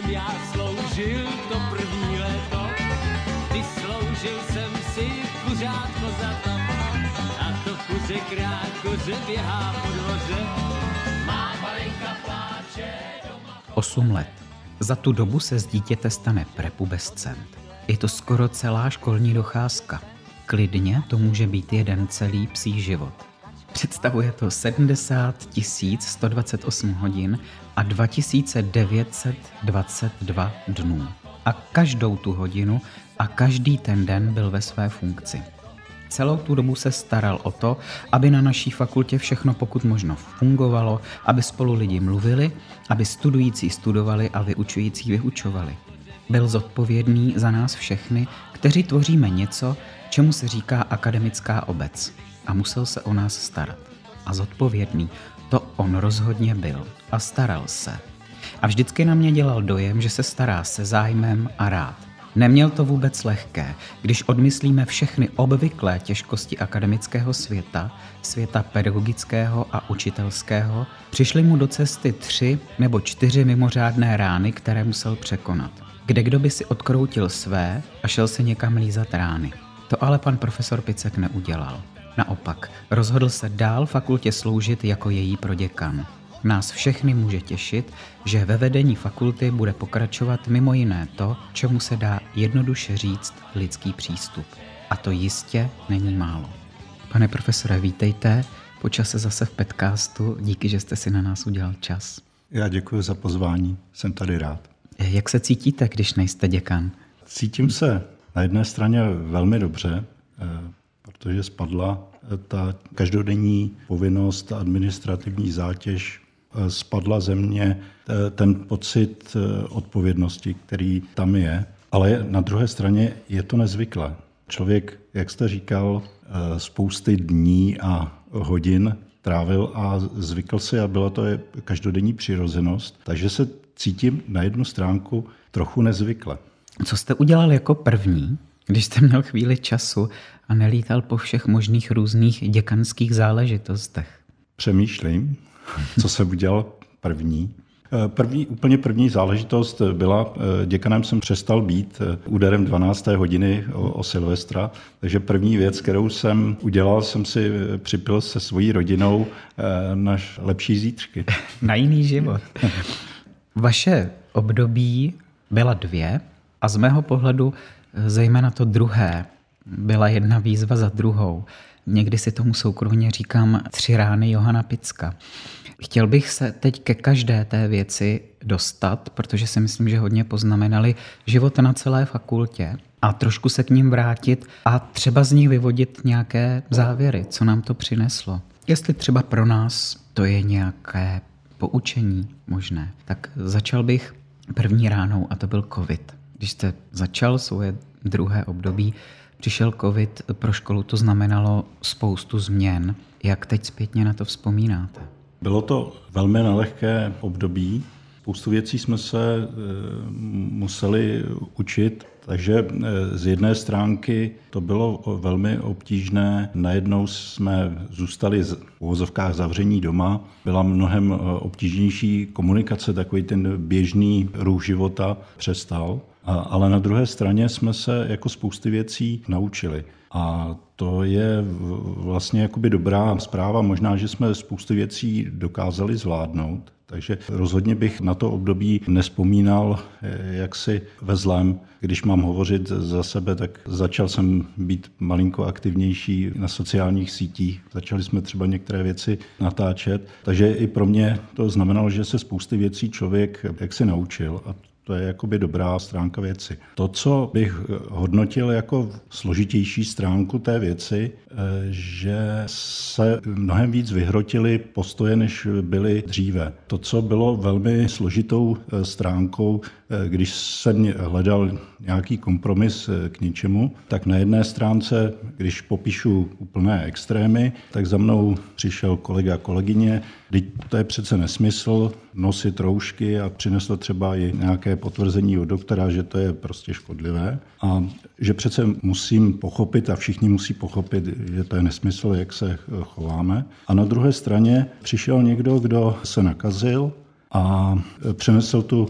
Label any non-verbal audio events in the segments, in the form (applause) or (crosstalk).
jsem já sloužil to první léto, vysloužil jsem si kuřátko za to. A to kuře krát, kuře běhá po dvoře, má malinka pláče doma. 8 let. Za tu dobu se z dítěte stane prepubescent. Je to skoro celá školní docházka. Klidně to může být jeden celý psí život. Představuje to 70 128 hodin a 2922 dnů. A každou tu hodinu a každý ten den byl ve své funkci. Celou tu dobu se staral o to, aby na naší fakultě všechno pokud možno fungovalo, aby spolu lidi mluvili, aby studující studovali a vyučující vyučovali. Byl zodpovědný za nás všechny, kteří tvoříme něco, čemu se říká akademická obec. A musel se o nás starat. A zodpovědný, to on rozhodně byl. A staral se. A vždycky na mě dělal dojem, že se stará se zájmem a rád. Neměl to vůbec lehké, když odmyslíme všechny obvyklé těžkosti akademického světa, světa pedagogického a učitelského, přišly mu do cesty tři nebo čtyři mimořádné rány, které musel překonat. Kde kdo by si odkroutil své a šel se někam lízat rány. To ale pan profesor Picek neudělal. Naopak, rozhodl se dál fakultě sloužit jako její proděkan. Nás všechny může těšit, že ve vedení fakulty bude pokračovat mimo jiné to, čemu se dá jednoduše říct lidský přístup. A to jistě není málo. Pane profesore, vítejte. Počase zase v podcastu. Díky, že jste si na nás udělal čas. Já děkuji za pozvání. Jsem tady rád. Jak se cítíte, když nejste děkan? Cítím se na jedné straně velmi dobře, eh, protože spadla eh, ta každodenní povinnost, administrativní zátěž, eh, spadla ze mě ten pocit odpovědnosti, který tam je. Ale na druhé straně je to nezvyklé. Člověk, jak jste říkal, spousty dní a hodin trávil a zvykl si a byla to každodenní přirozenost. Takže se cítím na jednu stránku trochu nezvykle. Co jste udělal jako první, když jste měl chvíli času a nelítal po všech možných různých děkanských záležitostech? Přemýšlím, co jsem udělal první. První, úplně první záležitost byla, děkanem jsem přestal být úderem 12. hodiny o, o Silvestra, takže první věc, kterou jsem udělal, jsem si připil se svojí rodinou eh, naš lepší zítřky. (laughs) Na jiný život. Vaše období byla dvě a z mého pohledu zejména to druhé byla jedna výzva za druhou. Někdy si tomu soukromně říkám tři rány Johana Picka. Chtěl bych se teď ke každé té věci dostat, protože si myslím, že hodně poznamenali život na celé fakultě a trošku se k ním vrátit a třeba z nich vyvodit nějaké závěry, co nám to přineslo. Jestli třeba pro nás to je nějaké poučení možné, tak začal bych první ránou a to byl covid. Když jste začal svoje druhé období, přišel covid, pro školu to znamenalo spoustu změn. Jak teď zpětně na to vzpomínáte? Bylo to velmi nelehké období. Spoustu věcí jsme se e, museli učit, takže e, z jedné stránky to bylo velmi obtížné. Najednou jsme zůstali v uvozovkách zavření doma. Byla mnohem e, obtížnější komunikace, takový ten běžný ruch života přestal. Ale na druhé straně jsme se jako spousty věcí naučili. A to je vlastně jakoby dobrá zpráva. Možná, že jsme spoustu věcí dokázali zvládnout, takže rozhodně bych na to období nespomínal eh, jaksi ve zlém. Když mám hovořit za sebe, tak začal jsem být malinko aktivnější na sociálních sítích. Začali jsme třeba některé věci natáčet. Takže i pro mě to znamenalo, že se spousty věcí člověk jaksi naučil. A to je jakoby dobrá stránka věci. To, co bych hodnotil jako složitější stránku té věci, eh, že se mnohem víc vyhrotily postoje, než byly dříve. To, co bylo velmi složitou eh, stránkou, když jsem hledal nějaký kompromis k něčemu, tak na jedné stránce, když popíšu úplné extrémy, tak za mnou přišel kolega kolegyně, Teď to je přece nesmysl nosit roušky a přinesl třeba i nějaké potvrzení od doktora, že to je prostě škodlivé a že přece musím pochopit a všichni musí pochopit, že to je nesmysl, jak se chováme. A na druhé straně přišel někdo, kdo se nakazil a přenesl tu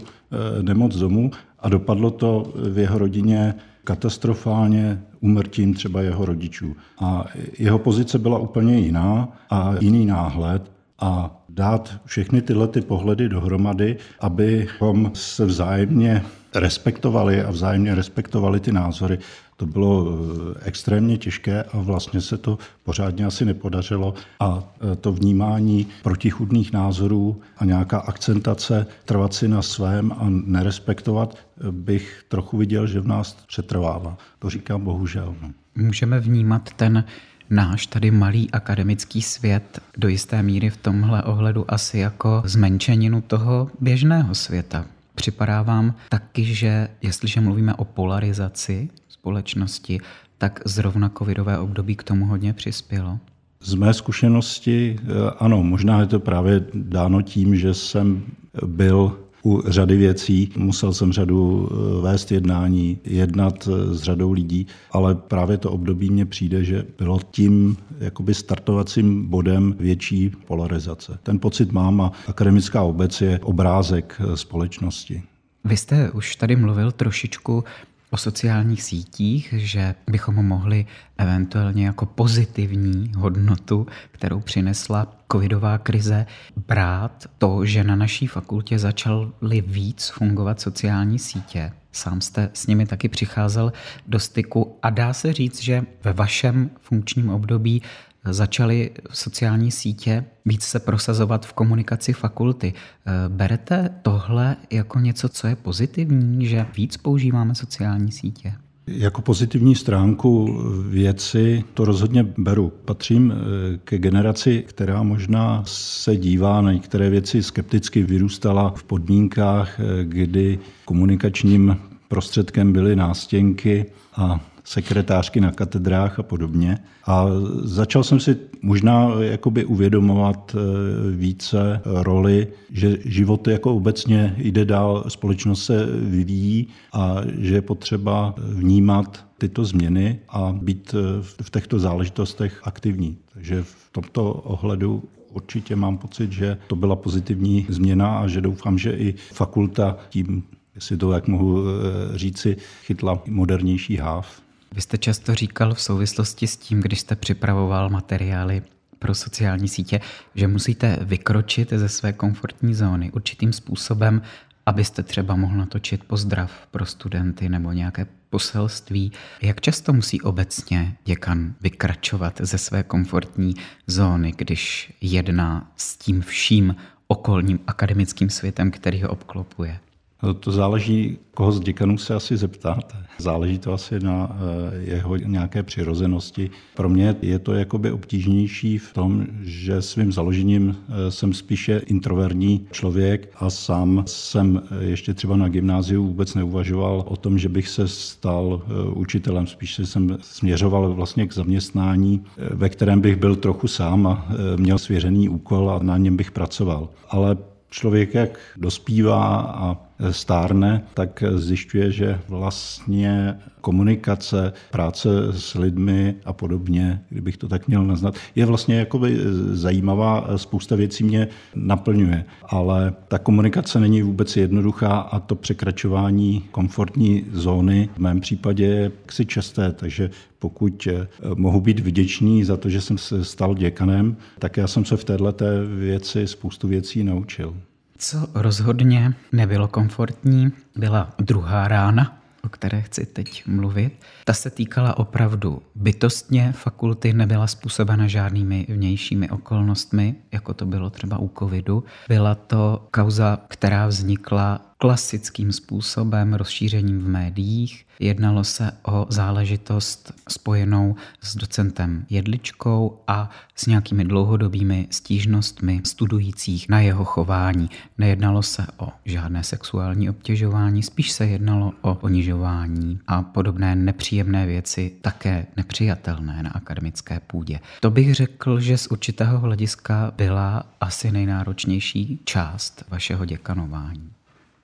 nemoc domů a dopadlo to v jeho rodině katastrofálně umrtím třeba jeho rodičů. A jeho pozice byla úplně jiná a jiný náhled a dát všechny tyhle ty pohledy dohromady, abychom se vzájemně respektovali a vzájemně respektovali ty názory, to bylo eh, extrémně těžké a vlastně se to pořádně asi nepodařilo a eh, to vnímání protichudných názorů a nějaká akcentace trvat si na svém a nerespektovat eh, bych trochu viděl, že v nás přetrvává. To říkám bohužel. No. Můžeme vnímat ten náš tady malý akademický svět do jisté míry v tomhle ohledu asi jako zmenšeninu toho běžného světa. Připadá vám taky, že jestliže mluvíme o polarizaci společnosti, tak zrovna covidové období k tomu hodně přispělo? Z mé zkušenosti eh, ano, možná je to právě dáno tím, že jsem byl u řady věcí. Musel jsem řadu eh, vést jednání, jednat eh, s řadou lidí, ale právě to období mně přijde, že bylo tím jakoby startovacím bodem větší polarizace. Ten pocit mám a akademická obec je obrázek společnosti. Vy jste už tady mluvil trošičku o sociálních sítích, že bychom mohli eventuálně jako pozitivní hodnotu, kterou přinesla covidová krize, brát to, že na naší fakultě začaly víc fungovat sociální sítě. Sám jste s nimi taky přicházel do styku a dá se říct, že ve vašem funkčním období začaly sociální sítě víc se prosazovat v komunikaci fakulty. Eh, berete tohle jako něco, co je pozitivní, že víc používáme sociální sítě? Jako pozitivní stránku věci to rozhodně beru. Patřím eh, ke generaci, která možná se dívá na některé věci skepticky, vyrůstala v podmínkách, eh, kdy komunikačním prostředkem byly nástěnky a sekretářky na katedrách a podobně. A začal jsem si možná jakoby uvědomovat eh, více roli, že život jako obecně jde dál, společnost se vyvíjí a že je potřeba vnímat tyto změny a být eh, v těchto záležitostech aktivní. Takže v tomto ohledu určitě mám pocit, že to byla pozitivní změna a že doufám, že i fakulta tím jestli to jak mohu eh, říci, chytla modernější háv. Vy jste často říkal v souvislosti s tím, když jste připravoval materiály pro sociální sítě, že musíte vykročit ze své komfortní zóny určitým způsobem, abyste třeba mohl natočit pozdrav pro studenty nebo nějaké poselství. Jak často musí obecně děkan vykračovat ze své komfortní zóny, když jedná s tím vším okolním akademickým světem, který ho obklopuje? No, to záleží, koho z děkanů se asi zeptáte. Záleží to asi na eh, jeho nějaké přirozenosti. Pro mě je to jakoby obtížnější v tom, že svým založením eh, jsem spíše introverní člověk a sám jsem eh, ještě třeba na gymnáziu vůbec neuvažoval o tom, že bych se stal učitelem. Spíše jsem směřoval vlastně k zaměstnání, ve kterém bych byl trochu sám a měl svěřený úkol a na něm bych pracoval. Ale člověk, jak dospívá a stárne, tak zjišťuje, že vlastně komunikace, práce s lidmi a podobně, kdybych to tak měl naznat, je vlastně jakoby zajímavá, spousta věcí mě naplňuje, ale ta komunikace není vůbec jednoduchá a to překračování komfortní zóny v mém případě je ksi časté, takže pokud mohu být vděčný za to, že jsem se stal děkanem, tak já jsem se v této věci spoustu věcí naučil. Co rozhodně nebylo komfortní, byla druhá rána, o které chci teď mluvit. Ta se týkala opravdu bytostně, fakulty nebyla způsobena žádnými vnějšími okolnostmi, jako to bylo třeba u covidu. Byla to kauza, která vznikla klasickým způsobem, rozšířením v médiích. Jednalo se o záležitost spojenou s docentem Jedličkou a s nějakými dlouhodobými stížnostmi studujících na jeho chování. Nejednalo se o žádné sexuální obtěžování, spíš se jednalo o ponižování a podobné nepříjemné věci, také nepřijatelné na akademické půdě. To bych řekl, že z určitého hlediska byla asi nejnáročnější část vašeho děkanování.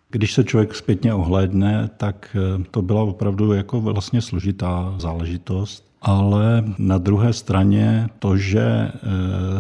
Když se člověk zpětně ohlédne, tak eh, to byla opravdu jako vlastně složitá záležitost. Ale na druhé straně to, že eh,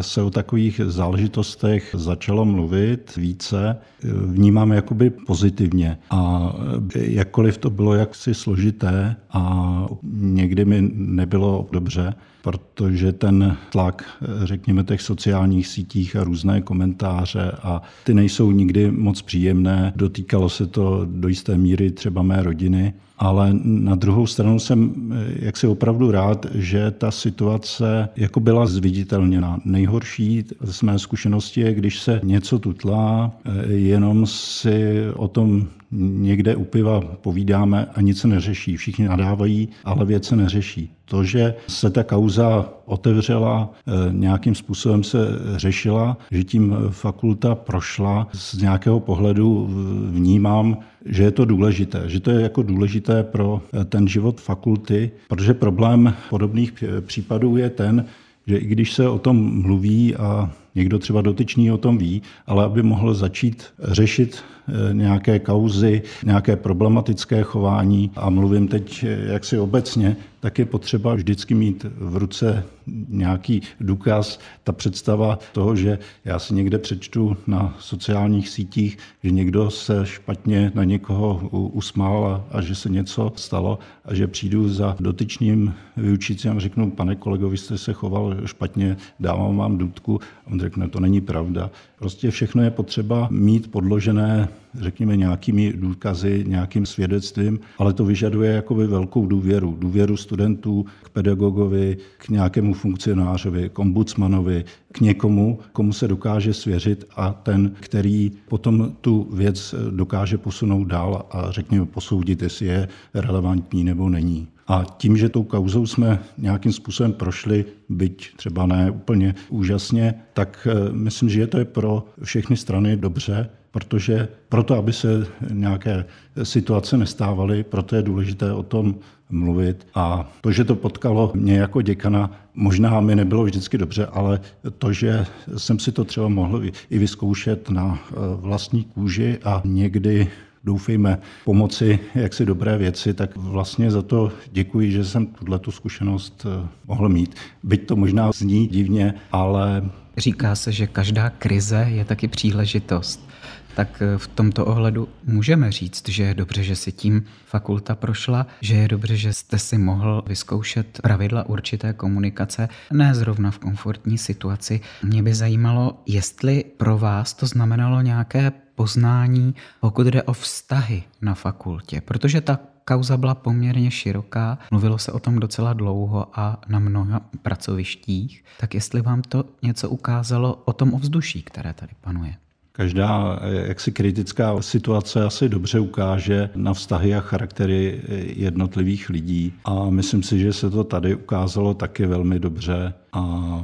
se o takových záležitostech začalo mluvit více, eh, vnímám jakoby pozitivně. A eh, jakkoliv to bylo jaksi složité a někdy mi nebylo dobře, protože ten tlak, řekněme, těch sociálních sítích a různé komentáře a ty nejsou nikdy moc příjemné. Dotýkalo se to do jisté míry třeba mé rodiny, ale na druhou stranu jsem jaksi opravdu rád, že ta situace jako byla zviditelněna. Nejhorší z mé zkušenosti je, když se něco tutlá, jenom si o tom někde u piva povídáme a nic se neřeší. Všichni nadávají, ale věc se neřeší. To, že se ta kauza otevřela, eh, nějakým způsobem se řešila, že tím fakulta prošla, z nějakého pohledu vnímám, že je to důležité, že to je jako důležité pro eh, ten život fakulty, protože problém podobných případů je ten, že i když se o tom mluví a někdo třeba dotyčný o tom ví, ale aby mohl začít řešit eh, nějaké kauzy, nějaké problematické chování a mluvím teď eh, jaksi obecně, tak je potřeba vždycky mít v ruce nějaký důkaz, ta představa toho, že já si někde přečtu na sociálních sítích, že někdo se špatně na někoho usmál a, že se něco stalo a že přijdu za dotyčným vyučícím a řeknu, pane kolego, vy jste se choval špatně, dávám vám důdku. A on řekne, to není pravda. Prostě všechno je potřeba mít podložené, řekněme, nějakými důkazy, nějakým svědectvím, ale to vyžaduje jakoby velkou důvěru. Důvěru studentů k pedagogovi, k nějakému funkcionářovi, k ombudsmanovi, k někomu, komu se dokáže svěřit a ten, který potom tu věc dokáže posunout dál a řekněme posoudit, jestli je relevantní nebo není. A tím, že tou kauzou jsme nějakým způsobem prošli, byť třeba ne úplně úžasně, tak eh, myslím, že to je pro všechny strany dobře, protože proto, aby se nějaké situace nestávaly, proto je důležité o tom mluvit. A to, že to potkalo mě jako děkana, možná mi nebylo vždycky dobře, ale to, že jsem si to třeba mohl i vyzkoušet na eh, vlastní kůži a někdy doufejme, pomoci jaksi dobré věci, tak vlastně za to děkuji, že jsem tuhle tu zkušenost eh, mohl mít. Byť to možná zní divně, ale... Říká se, že každá krize je taky příležitost. Tak eh, v tomto ohledu můžeme říct, že je dobře, že si tím fakulta prošla, že je dobře, že jste si mohl vyzkoušet pravidla určité komunikace, ne zrovna v komfortní situaci. Mě by zajímalo, jestli pro vás to znamenalo nějaké poznání, pokud jde o vztahy na fakultě, protože ta kauza byla poměrně široká, mluvilo se o tom docela dlouho a na mnoha pracovištích, tak jestli vám to něco ukázalo o tom ovzduší, které tady panuje. Každá jaksi kritická situace asi dobře ukáže na vztahy a charaktery jednotlivých lidí a myslím si, že se to tady ukázalo taky velmi dobře a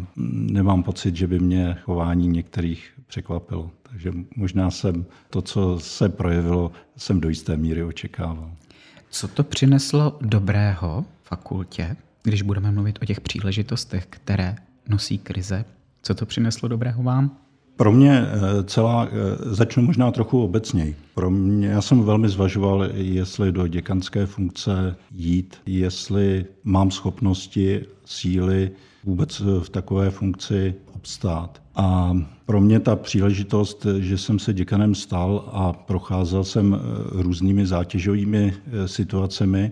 nemám pocit, že by mě chování některých překvapilo. Takže možná jsem to, co se projevilo, jsem do jisté míry očekával. Co to přineslo dobrého fakultě, když budeme mluvit o těch příležitostech, které nosí krize? Co to přineslo dobrého vám? Pro mě eh, celá, eh, začnu možná trochu obecněji. Pro mě, já jsem velmi zvažoval, jestli do děkanské funkce jít, jestli mám schopnosti, síly vůbec v takové funkci obstát. A pro mě ta příležitost, že jsem se děkanem stal a procházel jsem eh, různými zátěžovými situacemi,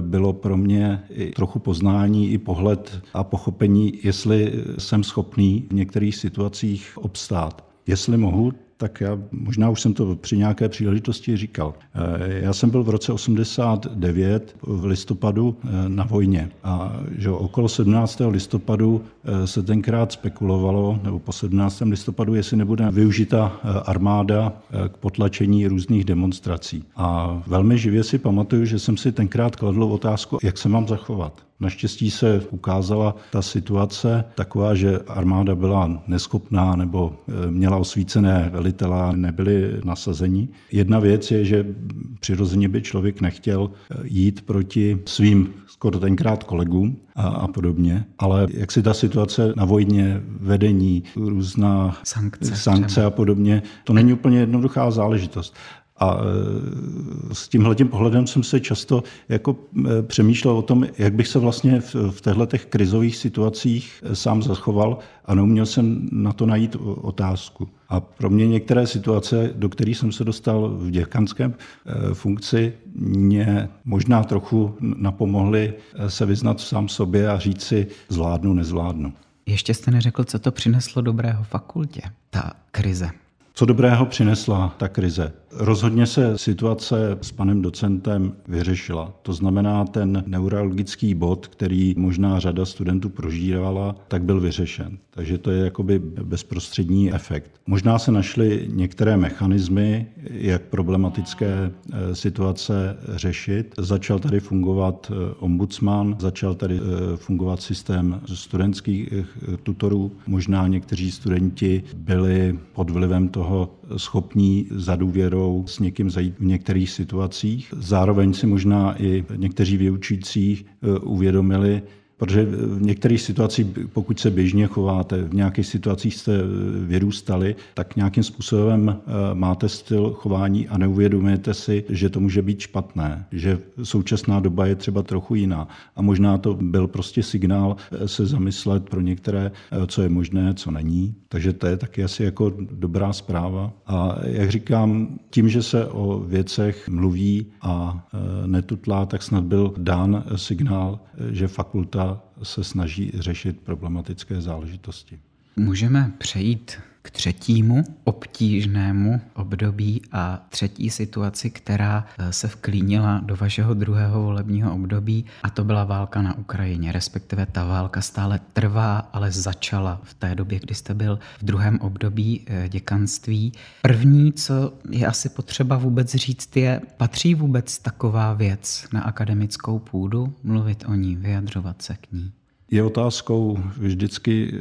bylo pro mě i trochu poznání, i pohled a pochopení, jestli jsem schopný v některých situacích obstát. Jestli mohu, tak já možná už jsem to při nějaké příležitosti říkal. Eh, já jsem byl v roce 89 v listopadu eh, na vojně a že okolo 17. listopadu eh, se tenkrát spekulovalo, nebo po 17. listopadu, jestli nebude využita armáda k potlačení různých demonstrací. A velmi živě si pamatuju, že jsem si tenkrát kladl otázku, jak se mám zachovat. Naštěstí se ukázala ta situace taková, že armáda byla neschopná nebo e, měla osvícené velitele, nebyli nasazení. Jedna věc je, že přirozeně by člověk nechtěl e, jít proti svým skoro tenkrát kolegům a, a podobně, ale jak si ta situace na vojně, vedení, různá sankce, sankce a podobně, to není úplně jednoduchá záležitost. A s tímhletím pohledem jsem se často jako přemýšlel o tom, jak bych se vlastně v těchto krizových situacích sám zachoval a neuměl jsem na to najít otázku. A pro mě některé situace, do kterých jsem se dostal v děkanském funkci, mě možná trochu napomohly se vyznat sám sobě a říct si zvládnu, nezvládnu. Ještě jste neřekl, co to přineslo dobrého fakultě, ta krize. Co dobrého přinesla ta krize? Rozhodně se situace s panem docentem vyřešila. To znamená, ten neurologický bod, který možná řada studentů prožívala, tak byl vyřešen. Takže to je jakoby bezprostřední efekt. Možná se našly některé mechanismy, jak problematické eh, situace řešit. Začal tady fungovat eh, ombudsman, začal tady eh, fungovat systém studentských tutorů. Možná někteří studenti byli pod vlivem toho schopní za důvěrou s někým zajít v některých situacích. Zároveň si možná i někteří vyučící uvědomili, Protože v některých situacích, pokud se běžně chováte, v nějakých situacích jste vyrůstali, tak nějakým způsobem eh, máte styl chování a neuvědomujete si, že to může být špatné, že současná doba je třeba trochu jiná. A možná to byl prostě signál eh, se zamyslet pro některé, eh, co je možné, co není. Takže to je taky asi jako dobrá zpráva. A jak říkám, tím, že se o věcech mluví a netutlá, tak snad byl dán signál, že fakulta se snaží řešit problematické záležitosti. Můžeme přejít k třetímu obtížnému období a třetí situaci, která eh, se vklínila do vašeho druhého volebního období a to byla válka na Ukrajině, respektive ta válka stále trvá, ale začala v té době, kdy jste byl v druhém období eh, děkanství. První, co je asi potřeba vůbec říct, je, patří vůbec taková věc na akademickou půdu, mluvit o ní, vyjadřovat se k ní? Je otázkou vždycky eh,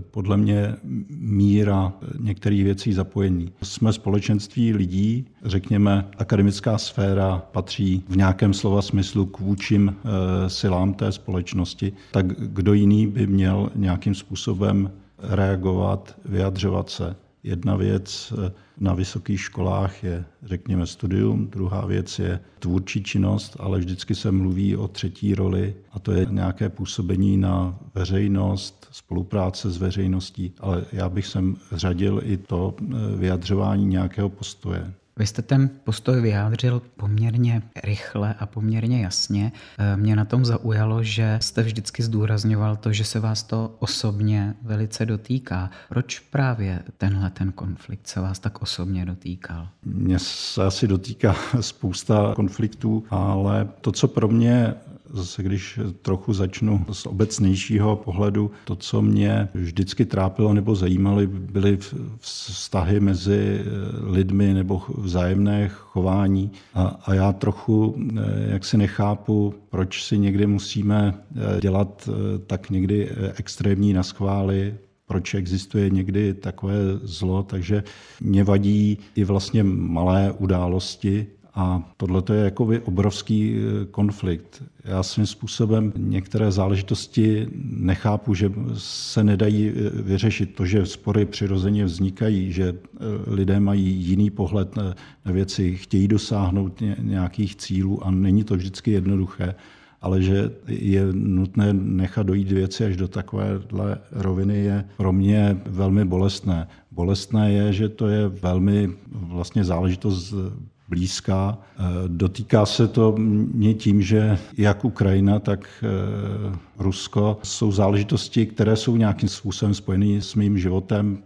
podle mě míra některých věcí zapojení. Jsme společenství lidí, řekněme, akademická sféra patří v nějakém slova smyslu k vůčím eh, silám té společnosti, tak kdo jiný by měl nějakým způsobem reagovat, vyjadřovat se. Jedna věc eh, na vysokých školách je, řekněme, studium, druhá věc je tvůrčí činnost, ale vždycky se mluví o třetí roli a to je nějaké působení na veřejnost, spolupráce s veřejností, ale já bych sem řadil i to eh, vyjadřování nějakého postoje. Vy jste ten postoj vyjádřil poměrně rychle a poměrně jasně. Eh, mě na tom zaujalo, že jste vždycky zdůrazňoval to, že se vás to osobně velice dotýká. Proč právě tenhle ten konflikt se vás tak osobně dotýkal? Mně se asi dotýká (laughs) spousta konfliktů, ale to, co pro mě zase když trochu začnu z obecnějšího pohledu, to, co mě vždycky trápilo nebo zajímalo, byly vztahy mezi lidmi nebo vzájemné chování. A, a já trochu eh, jak si nechápu, proč si někdy musíme eh, dělat eh, tak někdy extrémní naschvály, proč existuje někdy takové zlo, takže mě vadí i vlastně malé události, a tohle je jakoby obrovský e, konflikt. Já svým způsobem některé záležitosti nechápu, že se nedají e, vyřešit. To, že spory přirozeně vznikají, že e, lidé mají jiný pohled na věci, chtějí dosáhnout nějakých cílů a není to vždycky jednoduché ale že je nutné nechat dojít věci až do takovéhle roviny je pro mě velmi bolestné. Bolestné je, že to je velmi vlastně záležitost blízká. Eh, dotýká se to mě tím, že jak Ukrajina, tak eh, Rusko jsou záležitosti, které jsou nějakým způsobem spojené s mým životem.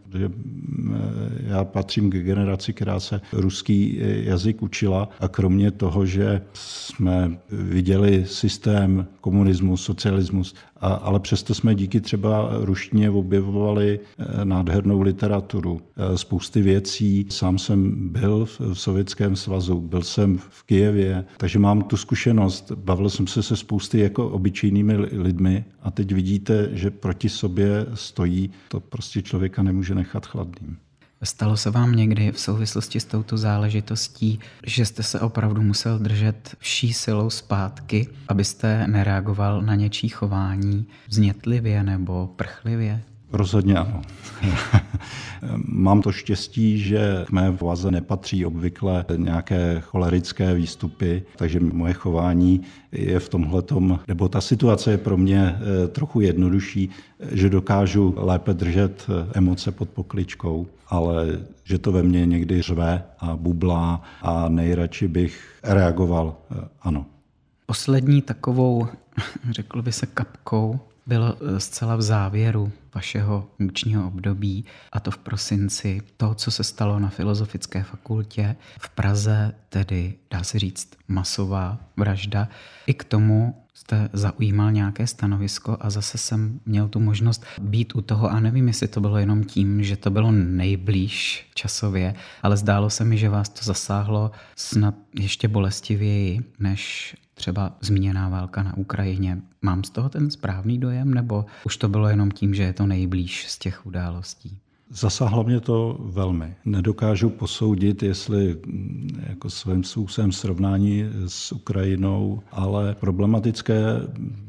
Já patřím k generaci, která se ruský jazyk učila a kromě toho, že jsme viděli systém komunismus, socialismus, a, ale přesto jsme díky třeba ruštině objevovali eh, nádhernou literaturu, eh, spousty věcí. Sám jsem byl v Sovětském svazu, byl jsem v Kijevě, takže mám tu zkušenost. Bavil jsem se se spousty jako obyčejnými lidmi a teď vidíte, že proti sobě stojí. To prostě člověka nemůže nechat chladným. Stalo se vám někdy v souvislosti s touto záležitostí, že jste se opravdu musel držet vší silou zpátky, abyste nereagoval na něčí chování vznětlivě nebo prchlivě? Rozhodně ano. (laughs) Mám to štěstí, že k mé vaze nepatří obvykle nějaké cholerické výstupy, takže moje chování je v tomhle, nebo ta situace je pro mě eh, trochu jednodušší, že dokážu lépe držet eh, emoce pod pokličkou, ale že to ve mně někdy řve a bublá a nejradši bych reagoval eh, ano. Poslední takovou, (laughs) řekl by se, kapkou bylo eh, zcela v závěru vašeho funkčního období, a to v prosinci, to, co se stalo na Filozofické fakultě v Praze, tedy dá se říct masová vražda. I k tomu jste zaujímal nějaké stanovisko a zase jsem měl tu možnost být u toho a nevím, jestli to bylo jenom tím, že to bylo nejblíž časově, ale zdálo se mi, že vás to zasáhlo snad ještě bolestivěji než třeba zmíněná válka na Ukrajině. Mám z toho ten správný dojem, nebo už to bylo jenom tím, že je to nejblíž z těch událostí? Zasáhlo mě to velmi. Nedokážu posoudit, jestli mm, jako svým způsobem srovnání s Ukrajinou, ale problematické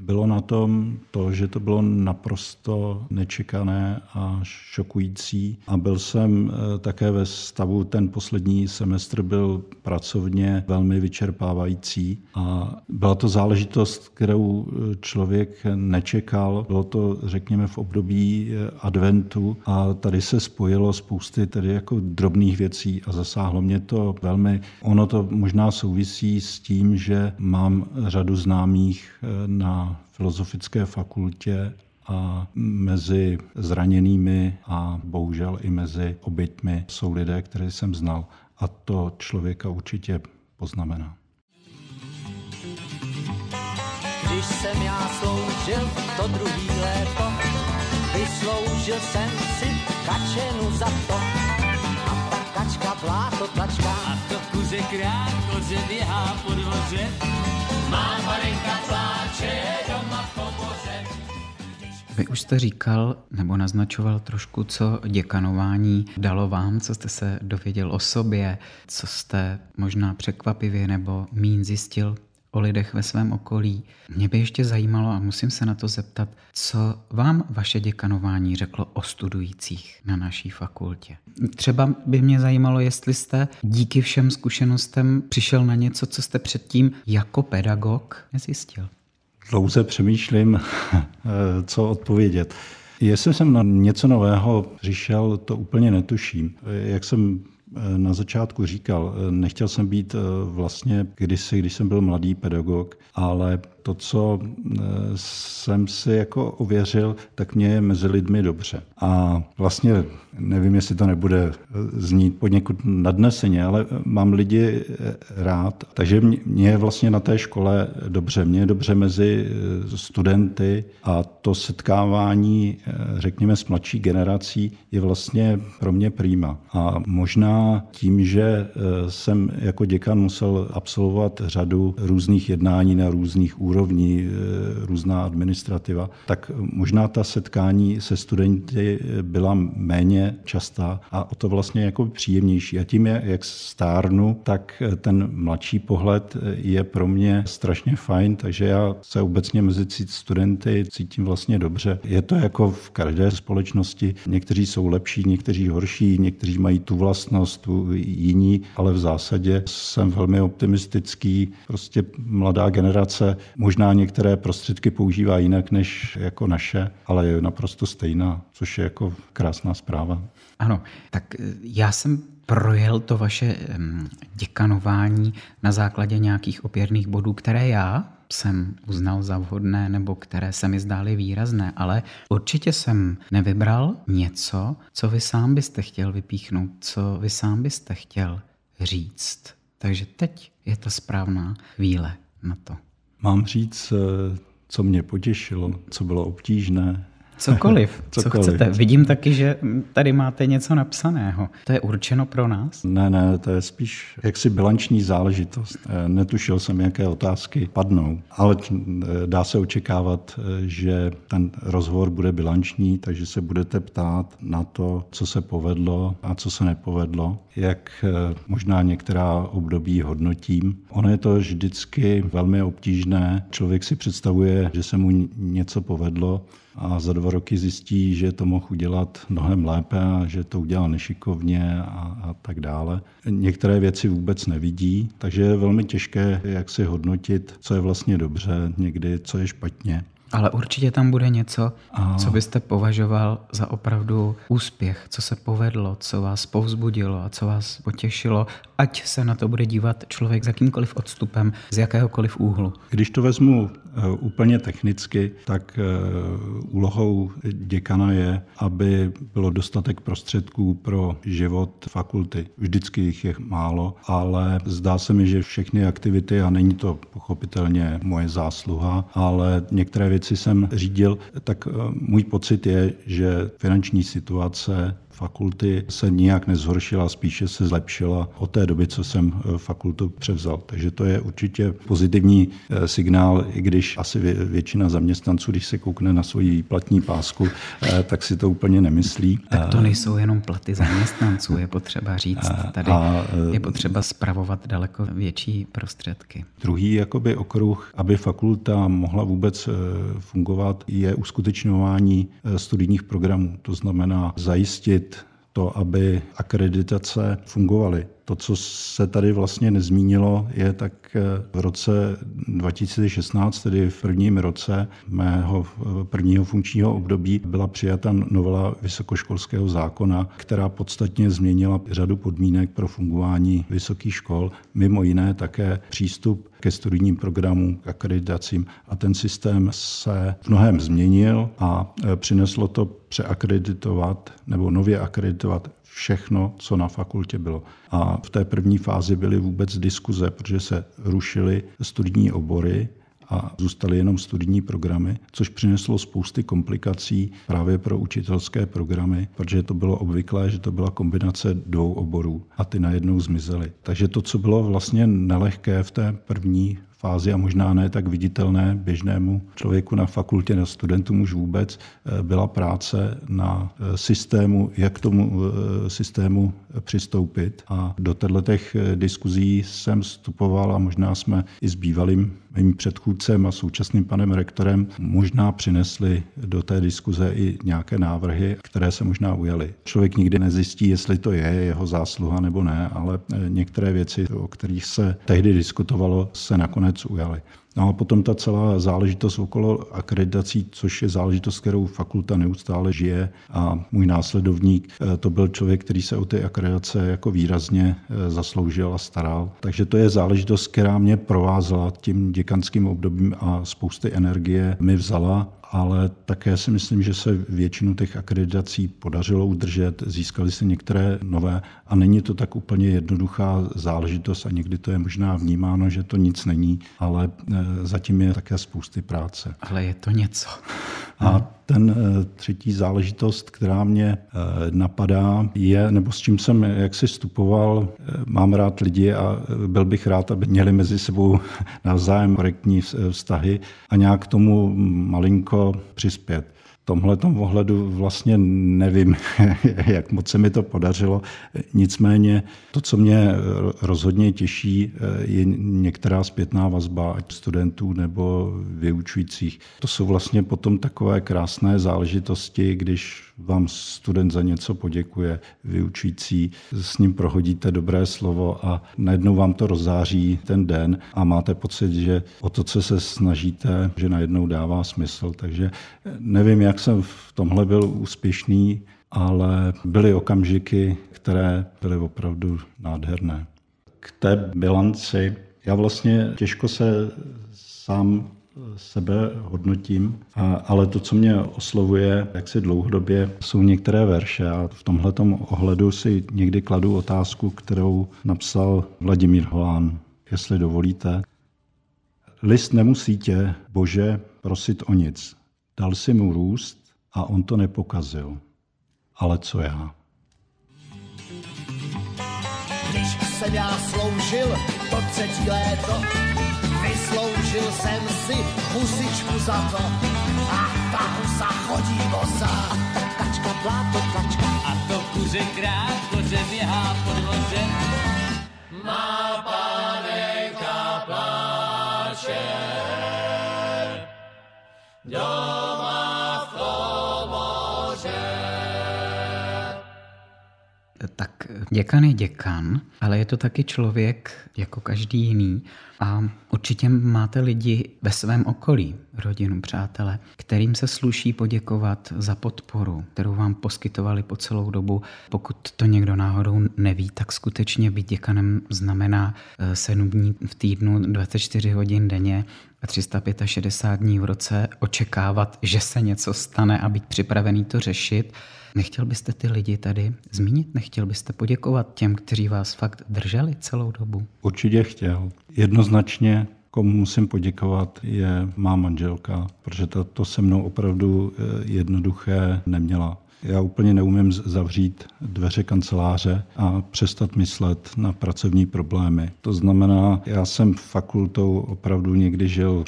bylo na tom to, že to bylo naprosto nečekané a šokující. A byl jsem eh, také ve stavu, ten poslední semestr byl pracovně velmi vyčerpávající a byla to záležitost, kterou eh, člověk nečekal. Bylo to, řekněme, v období eh, adventu a tady se spojilo spousty tedy jako drobných věcí a zasáhlo mě to velmi. Ono to možná souvisí s tím, že mám řadu známých eh, na filozofické fakultě a mezi zraněnými a bohužel i mezi oběťmi jsou lidé, které jsem znal. A to člověka určitě poznamená. Když jsem já sloužil to druhý léto, vysloužil jsem si kačenu za to. A ta kačka bláto tlačka. A to kuře krát, koře běhá po dvoře. Má Marinka pláče doma v komoře. Vy už jste říkal, nebo naznačoval trošku, co děkanování dalo vám, co jste se dověděl o sobě, co jste možná překvapivě nebo mín zjistil o lidech ve svém okolí. Mě by ještě zajímalo, a musím se na to zeptat, co vám vaše děkanování řeklo o studujících na naší fakultě. Třeba by mě zajímalo, jestli jste díky všem zkušenostem přišel na něco, co jste předtím jako pedagog nezjistil. Dlouze přemýšlím, (laughs) co odpovědět. Jestli jsem na něco nového přišel, to úplně netuším. Jak jsem na začátku říkal, nechtěl jsem být vlastně kdysi, když jsem byl mladý pedagog, ale to, co eh, jsem si jako ověřil, tak mě je mezi lidmi dobře. A vlastně nevím, jestli to nebude eh, znít poněkud nadneseně, ale eh, mám lidi rád, takže mě je vlastně na té škole dobře. Mě je dobře mezi studenty a to setkávání, řekněme, s mladší generací je vlastně pro mě prýma. A možná tím, že jsem jako děkan musel absolvovat řadu různých jednání na různých úrovních, úrovní, eh, různá administrativa, tak možná ta setkání se studenty byla méně častá a o to vlastně jako příjemnější. A tím, jak stárnu, tak ten mladší pohled je pro mě strašně fajn, takže já se obecně mezi studenty cítím vlastně dobře. Je to jako v každé společnosti. Někteří jsou lepší, někteří horší, někteří mají tu vlastnost, tu jiní, ale v zásadě jsem velmi optimistický. Prostě mladá generace Možná některé prostředky používá jinak než jako naše, ale je naprosto stejná, což je jako krásná zpráva. Ano, tak eh, já jsem projel to vaše děkanování na základě nějakých opěrných bodů, které já jsem uznal za vhodné nebo které se mi zdály výrazné, ale určitě jsem nevybral něco, co vy sám byste chtěl vypíchnout, co vy sám byste chtěl říct. Takže teď je ta správná chvíle na to. Mám říct, eh, co mě potěšilo, co bylo obtížné, Cokoliv, Cokoliv, co chcete. Vidím taky, že tady máte něco napsaného. To je určeno pro nás? Ne, ne, to je spíš jaksi bilanční záležitost. Eh, netušil jsem, jaké otázky padnou, ale eh, dá se očekávat, že ten rozhovor bude bilanční, takže se budete ptát na to, co se povedlo a co se nepovedlo, jak možná některá období hodnotím. Ono je to vždycky velmi obtížné. Člověk si představuje, že se mu něco povedlo, a za dva roky zjistí, že to mohl udělat mnohem lépe a že to udělal nešikovně a, a tak dále. Některé věci vůbec nevidí, takže je velmi těžké, jak si hodnotit, co je vlastně dobře, někdy co je špatně. Ale určitě tam bude něco, a... co byste považoval za opravdu úspěch, co se povedlo, co vás povzbudilo a co vás potěšilo, ať se na to bude dívat člověk s jakýmkoliv odstupem, z jakéhokoliv úhlu. Když to vezmu úplně technicky, tak eh, úlohou děkana je, aby bylo dostatek prostředků pro život fakulty. Vždycky jich je málo, ale zdá se mi, že všechny aktivity, a není to pochopitelně moje zásluha, ale některé věci jsem řídil, tak eh, můj pocit je, že finanční situace fakulty se nijak nezhoršila, spíše se zlepšila od té doby, co jsem eh, fakultu převzal. Takže to je určitě pozitivní eh, signál, i když asi většina zaměstnanců, když se koukne na svoji výplatní pásku, tak si to úplně nemyslí. Tak to nejsou jenom platy zaměstnanců, je potřeba říct. Tady je potřeba spravovat daleko větší prostředky. Druhý jakoby okruh, aby fakulta mohla vůbec fungovat, je uskutečňování eh, studijních programů. To znamená zajistit to, aby akreditace fungovaly. To, co se tady vlastně nezmínilo, je tak eh, v roce 2016, tedy v prvním roce mého eh, prvního funkčního období, byla přijata novela vysokoškolského zákona, která podstatně změnila řadu podmínek pro fungování vysokých škol, mimo jiné také přístup ke studijním programům, k akreditacím. A ten systém se v mnohem změnil a eh, přineslo to přeakreditovat nebo nově akreditovat všechno, co na fakultě bylo. A v té první fázi byly vůbec diskuze, protože se rušily studijní obory a zůstaly jenom studijní programy, což přineslo spousty komplikací právě pro učitelské programy, protože to bylo obvyklé, že to byla kombinace dvou oborů a ty najednou zmizely. Takže to, co bylo vlastně nelehké v té první fázi a možná ne tak viditelné běžnému člověku na fakultě, na studentům už vůbec, eh, byla práce na eh, systému, jak k tomu eh, systému přistoupit. A do těchto diskuzí jsem vstupoval a možná jsme i s bývalým mým předchůdcem a současným panem rektorem možná přinesli do té diskuze i nějaké návrhy, které se možná ujaly. Člověk nikdy nezjistí, jestli to je jeho zásluha nebo ne, ale některé věci, o kterých se tehdy diskutovalo, se nakonec ujaly. No a potom ta celá záležitost okolo akreditací, což je záležitost, kterou fakulta neustále žije a můj následovník eh, to byl člověk, který se o ty akreditace jako výrazně eh, zasloužil a staral. Takže to je záležitost, která mě provázela tím děkanským obdobím a spousty energie mi vzala ale také si myslím, že se většinu těch akreditací podařilo udržet, získali se některé nové a není to tak úplně jednoduchá záležitost a někdy to je možná vnímáno, že to nic není, ale e, zatím je také spousty práce. Ale je to něco. A ten e, třetí záležitost, která mě e, napadá, je, nebo s čím jsem jaksi vstupoval, mám rád lidi a byl bych rád, aby měli mezi sebou (laughs) navzájem korektní vztahy a nějak tomu malinko přispět. Tomhle ohledu vlastně nevím, (laughs) jak moc se mi to podařilo. Nicméně to, co mě rozhodně těší, je některá zpětná vazba, ať studentů nebo vyučujících. To jsou vlastně potom takové krásné záležitosti, když vám student za něco poděkuje, vyučující, s ním prohodíte dobré slovo a najednou vám to rozzáří ten den a máte pocit, že o to, co se snažíte, že najednou dává smysl. Takže nevím, jak jsem v tomhle byl úspěšný, ale byly okamžiky, které byly opravdu nádherné. K té bilanci já vlastně těžko se sám sebe hodnotím, ale to, co mě oslovuje, jak si dlouhodobě, jsou některé verše a v tomhle ohledu si někdy kladu otázku, kterou napsal Vladimír Holán, jestli dovolíte. List nemusí tě, Bože, prosit o nic. Dal si mu růst a on to nepokazil. Ale co já? Když jsem já sloužil to třetí léto, Vysloužil jsem si husičku za to a ta husa chodí bosa. Kačka, pláto, kačka A to kuře krát, koře běhá pod dvoře. Má panenka pláče, doma v komoře. Tak děkan je děkan, ale je to taky člověk jako každý jiný a určitě máte lidi ve svém okolí, rodinu, přátele, kterým se sluší poděkovat za podporu, kterou vám poskytovali po celou dobu. Pokud to někdo náhodou neví, tak skutečně být děkanem znamená 7 eh, dní v týdnu, 24 hodin denně a 365 dní v roce očekávat, že se něco stane a být připravený to řešit. Nechtěl byste ty lidi tady zmínit? Nechtěl byste poděkovat těm, kteří vás fakt drželi celou dobu? Určitě chtěl. Jednoznačně komu musím poděkovat, je má manželka, protože to, to se mnou opravdu eh, jednoduché neměla. Já úplně neumím zavřít dveře kanceláře a přestat myslet na pracovní problémy. To znamená, já jsem fakultou opravdu někdy žil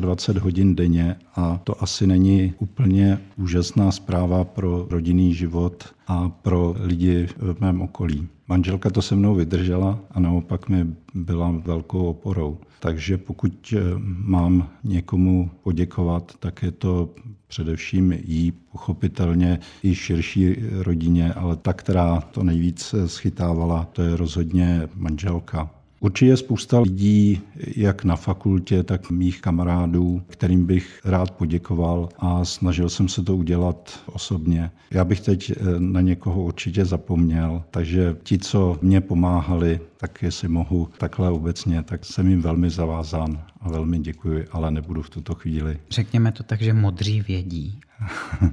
24 hodin denně a to asi není úplně úžasná zpráva pro rodinný život a pro lidi v mém okolí. Manželka to se mnou vydržela a naopak mi byla velkou oporou. Takže pokud eh, mám někomu poděkovat, tak je to především jí, pochopitelně i širší rodině, ale ta, která to nejvíc schytávala, to je rozhodně manželka. Určitě spousta lidí, jak na fakultě, tak mých kamarádů, kterým bych rád poděkoval a snažil jsem se to udělat osobně. Já bych teď eh, na někoho určitě zapomněl, takže ti, co mě pomáhali, tak jestli mohu takhle obecně, tak jsem jim velmi zavázán a velmi děkuji, ale nebudu v tuto chvíli. Řekněme to tak, že modří vědí. (laughs)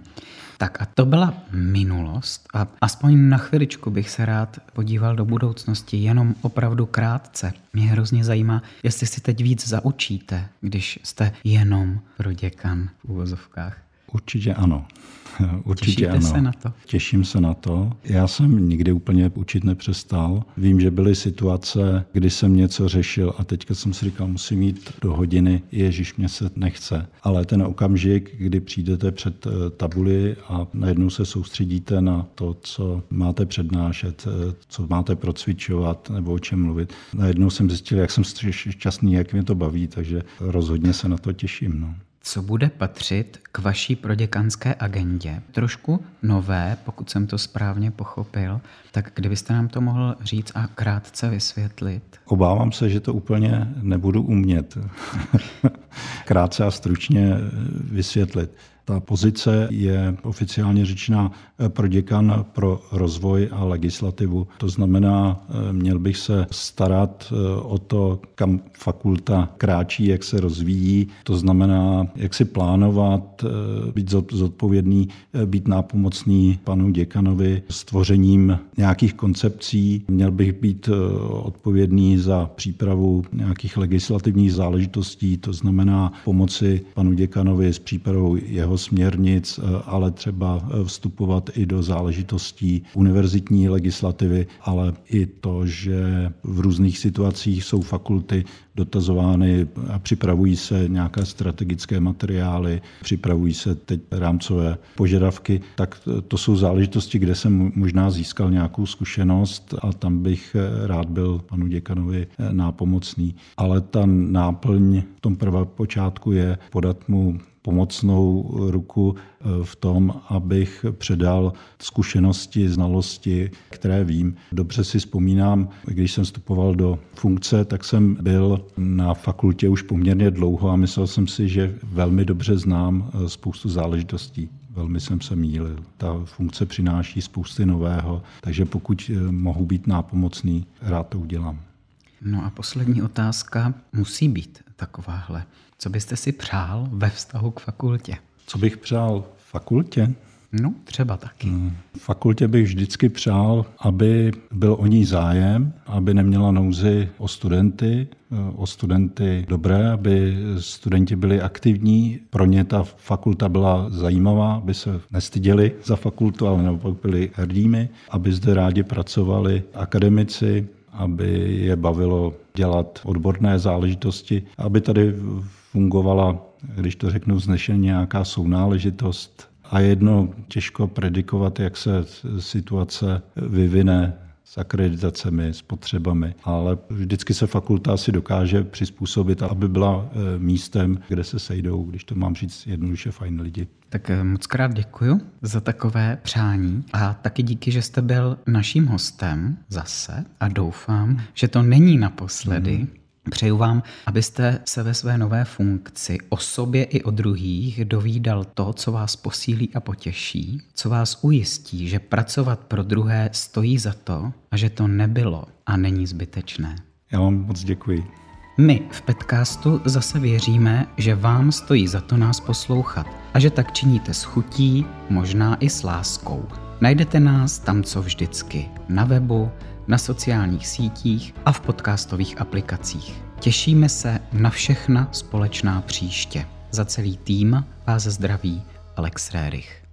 Tak a to byla minulost a aspoň na chviličku bych se rád podíval do budoucnosti, jenom opravdu krátce. Mě hrozně zajímá, jestli si teď víc zaučíte, když jste jenom pro děkan v úvozovkách. Určitě ano. (laughs) Určitě Těšíte ano. se na to? Těším se na to. Já jsem nikdy úplně učit nepřestal. Vím, že byly situace, kdy jsem něco řešil a teďka jsem si říkal, musím jít do hodiny, ježíš mě se nechce. Ale ten okamžik, kdy přijdete před eh, tabuli a najednou se soustředíte na to, co máte přednášet, eh, co máte procvičovat nebo o čem mluvit, najednou jsem zjistil, jak jsem šťastný, jak mě to baví, takže rozhodně se na to těším. No co bude patřit k vaší proděkanské agendě. Trošku nové, pokud jsem to správně pochopil, tak kdybyste nám to mohl říct a krátce vysvětlit. Obávám se, že to úplně nebudu umět (laughs) krátce a stručně vysvětlit. Ta pozice je oficiálně řečena eh, pro děkan pro rozvoj a legislativu. To znamená, eh, měl bych se starat eh, o to, kam fakulta kráčí, jak se rozvíjí. To znamená, jak si plánovat, být zodpovědný, být nápomocný panu děkanovi s tvořením nějakých koncepcí. Měl bych být odpovědný za přípravu nějakých legislativních záležitostí, to znamená pomoci panu děkanovi s přípravou jeho směrnic, eh, ale třeba eh, vstupovat i do záležitostí univerzitní legislativy, ale i to, že v různých situacích jsou fakulty dotazovány a připravují se nějaké strategické materiály, připravují se teď rámcové požadavky, tak to jsou záležitosti, kde jsem možná získal nějakou zkušenost a tam bych eh, rád byl panu děkanovi nápomocný. Ale ta náplň v tom prvopočátku je podat mu pomocnou ruku eh, v tom, abych předal zkušenosti, znalosti, které vím. Dobře si vzpomínám, když jsem vstupoval do funkce, tak jsem byl na fakultě už poměrně dlouho a myslel jsem si, že velmi dobře znám eh, spoustu záležitostí. Velmi jsem se mýlil. Ta funkce přináší spousty nového, takže pokud eh, mohu být nápomocný, rád to udělám. No a poslední otázka musí být takováhle. Co byste si přál ve vztahu k fakultě? Co bych přál fakultě? No, třeba taky. Hmm. Fakultě bych vždycky přál, aby byl o ní zájem, aby neměla nouzy o studenty, o studenty dobré, aby studenti byli aktivní. Pro ně ta fakulta byla zajímavá, aby se nestyděli za fakultu, ale naopak byli hrdými, aby zde rádi pracovali akademici, aby je bavilo dělat odborné záležitosti, aby tady fungovala, když to řeknu vznešeně, nějaká sounáležitost. A jedno těžko predikovat, jak se situace vyvine s akreditacemi, s potřebami, ale vždycky se fakulta si dokáže přizpůsobit, aby byla eh, místem, kde se sejdou, když to mám říct jednoduše, fajn lidi. Tak eh, moc krát děkuji za takové přání a taky díky, že jste byl naším hostem zase a doufám, že to není naposledy. Mm. Přeju vám, abyste se ve své nové funkci o sobě i o druhých dovídal to, co vás posílí a potěší, co vás ujistí, že pracovat pro druhé stojí za to a že to nebylo a není zbytečné. Já vám moc děkuji. My v podcastu zase věříme, že vám stojí za to nás poslouchat a že tak činíte s chutí, možná i s láskou. Najdete nás tam, co vždycky, na webu, na sociálních sítích a v podcastových aplikacích. Těšíme se na všechna společná příště. Za celý tým vás zdraví Alex Rérich.